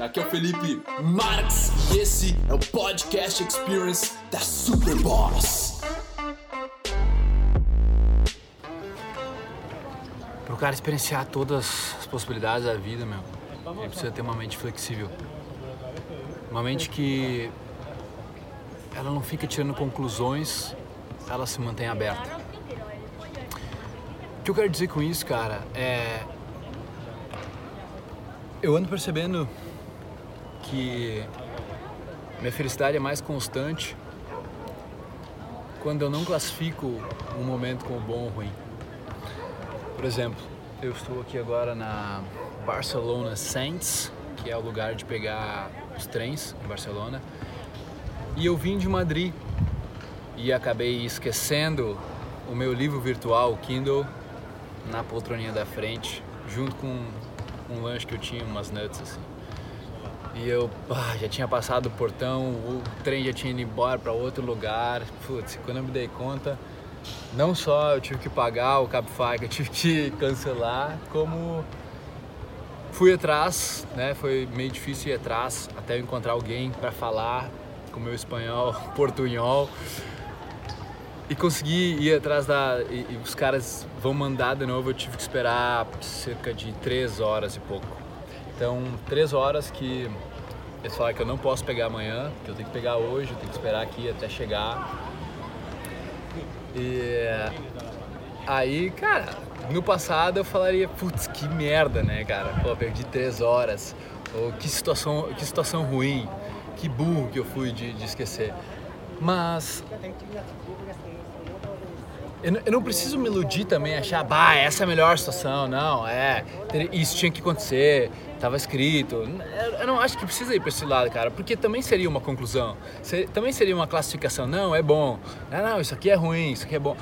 Aqui é o Felipe Marx e esse é o Podcast Experience da Superboss. Para o cara experienciar todas as possibilidades da vida, meu, ele precisa ter uma mente flexível. Uma mente que ela não fica tirando conclusões, ela se mantém aberta. O que eu quero dizer com isso, cara, é eu ando percebendo que minha felicidade é mais constante quando eu não classifico um momento como bom ou ruim. Por exemplo, eu estou aqui agora na Barcelona Saints, que é o lugar de pegar os trens em Barcelona, e eu vim de Madrid e acabei esquecendo o meu livro virtual, o Kindle, na poltroninha da frente, junto com um lanche que eu tinha, umas nuts assim. E eu ah, já tinha passado o portão, o trem já tinha ido embora para outro lugar. Putz, quando eu me dei conta, não só eu tive que pagar o Cabify, que eu tive que cancelar, como fui atrás, né? Foi meio difícil ir atrás até eu encontrar alguém para falar com meu espanhol, portunhol e consegui ir atrás da. E, e, os caras vão mandar de novo, eu tive que esperar cerca de três horas e pouco. Então, três horas que eles falaram que eu não posso pegar amanhã, que eu tenho que pegar hoje, eu tenho que esperar aqui até chegar. E aí, cara, no passado eu falaria, putz, que merda, né, cara? Pô, perdi três horas. Ou que situação, que situação ruim, que burro que eu fui de, de esquecer. Mas eu, não preciso me iludir também, achar, bah, essa é a melhor situação. Não, é, isso tinha que acontecer, estava escrito. Eu não acho que precisa ir para esse lado, cara, porque também seria uma conclusão, também seria uma classificação. Não, é bom. Não, não, isso aqui é ruim, isso aqui é bom.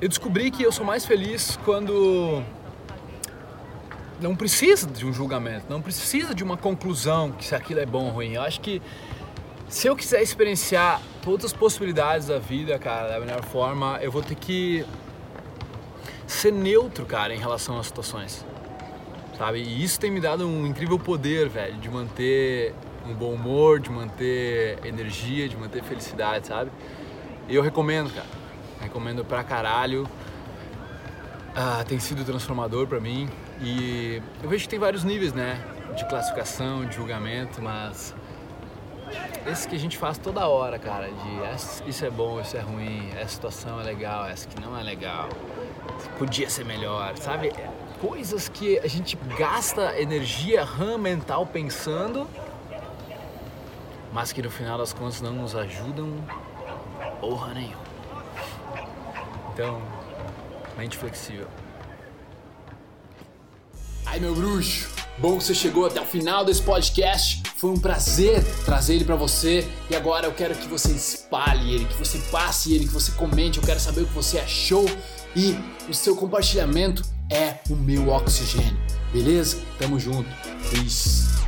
Eu descobri que eu sou mais feliz quando não precisa de um julgamento, não precisa de uma conclusão que se aquilo é bom ou ruim. Eu acho que se eu quiser experienciar todas as possibilidades da vida, cara, da melhor forma, eu vou ter que ser neutro, cara, em relação às situações. Sabe? E isso tem me dado um incrível poder, velho, de manter um bom humor, de manter energia, de manter felicidade, sabe? E eu recomendo, cara. Recomendo pra caralho. Ah, tem sido transformador para mim. E eu vejo que tem vários níveis, né? De classificação, de julgamento, mas esse que a gente faz toda hora, cara, de isso é bom, isso é ruim, essa situação é legal, essa que não é legal, podia ser melhor, sabe? Coisas que a gente gasta energia RAM mental pensando, mas que no final das contas não nos ajudam porra nenhuma. Então, mente flexível. Ai meu bruxo, bom que você chegou até o final desse podcast. Foi um prazer trazer ele para você e agora eu quero que você espalhe ele, que você passe ele, que você comente. Eu quero saber o que você achou e o seu compartilhamento é o meu oxigênio. Beleza? Tamo junto. Peace.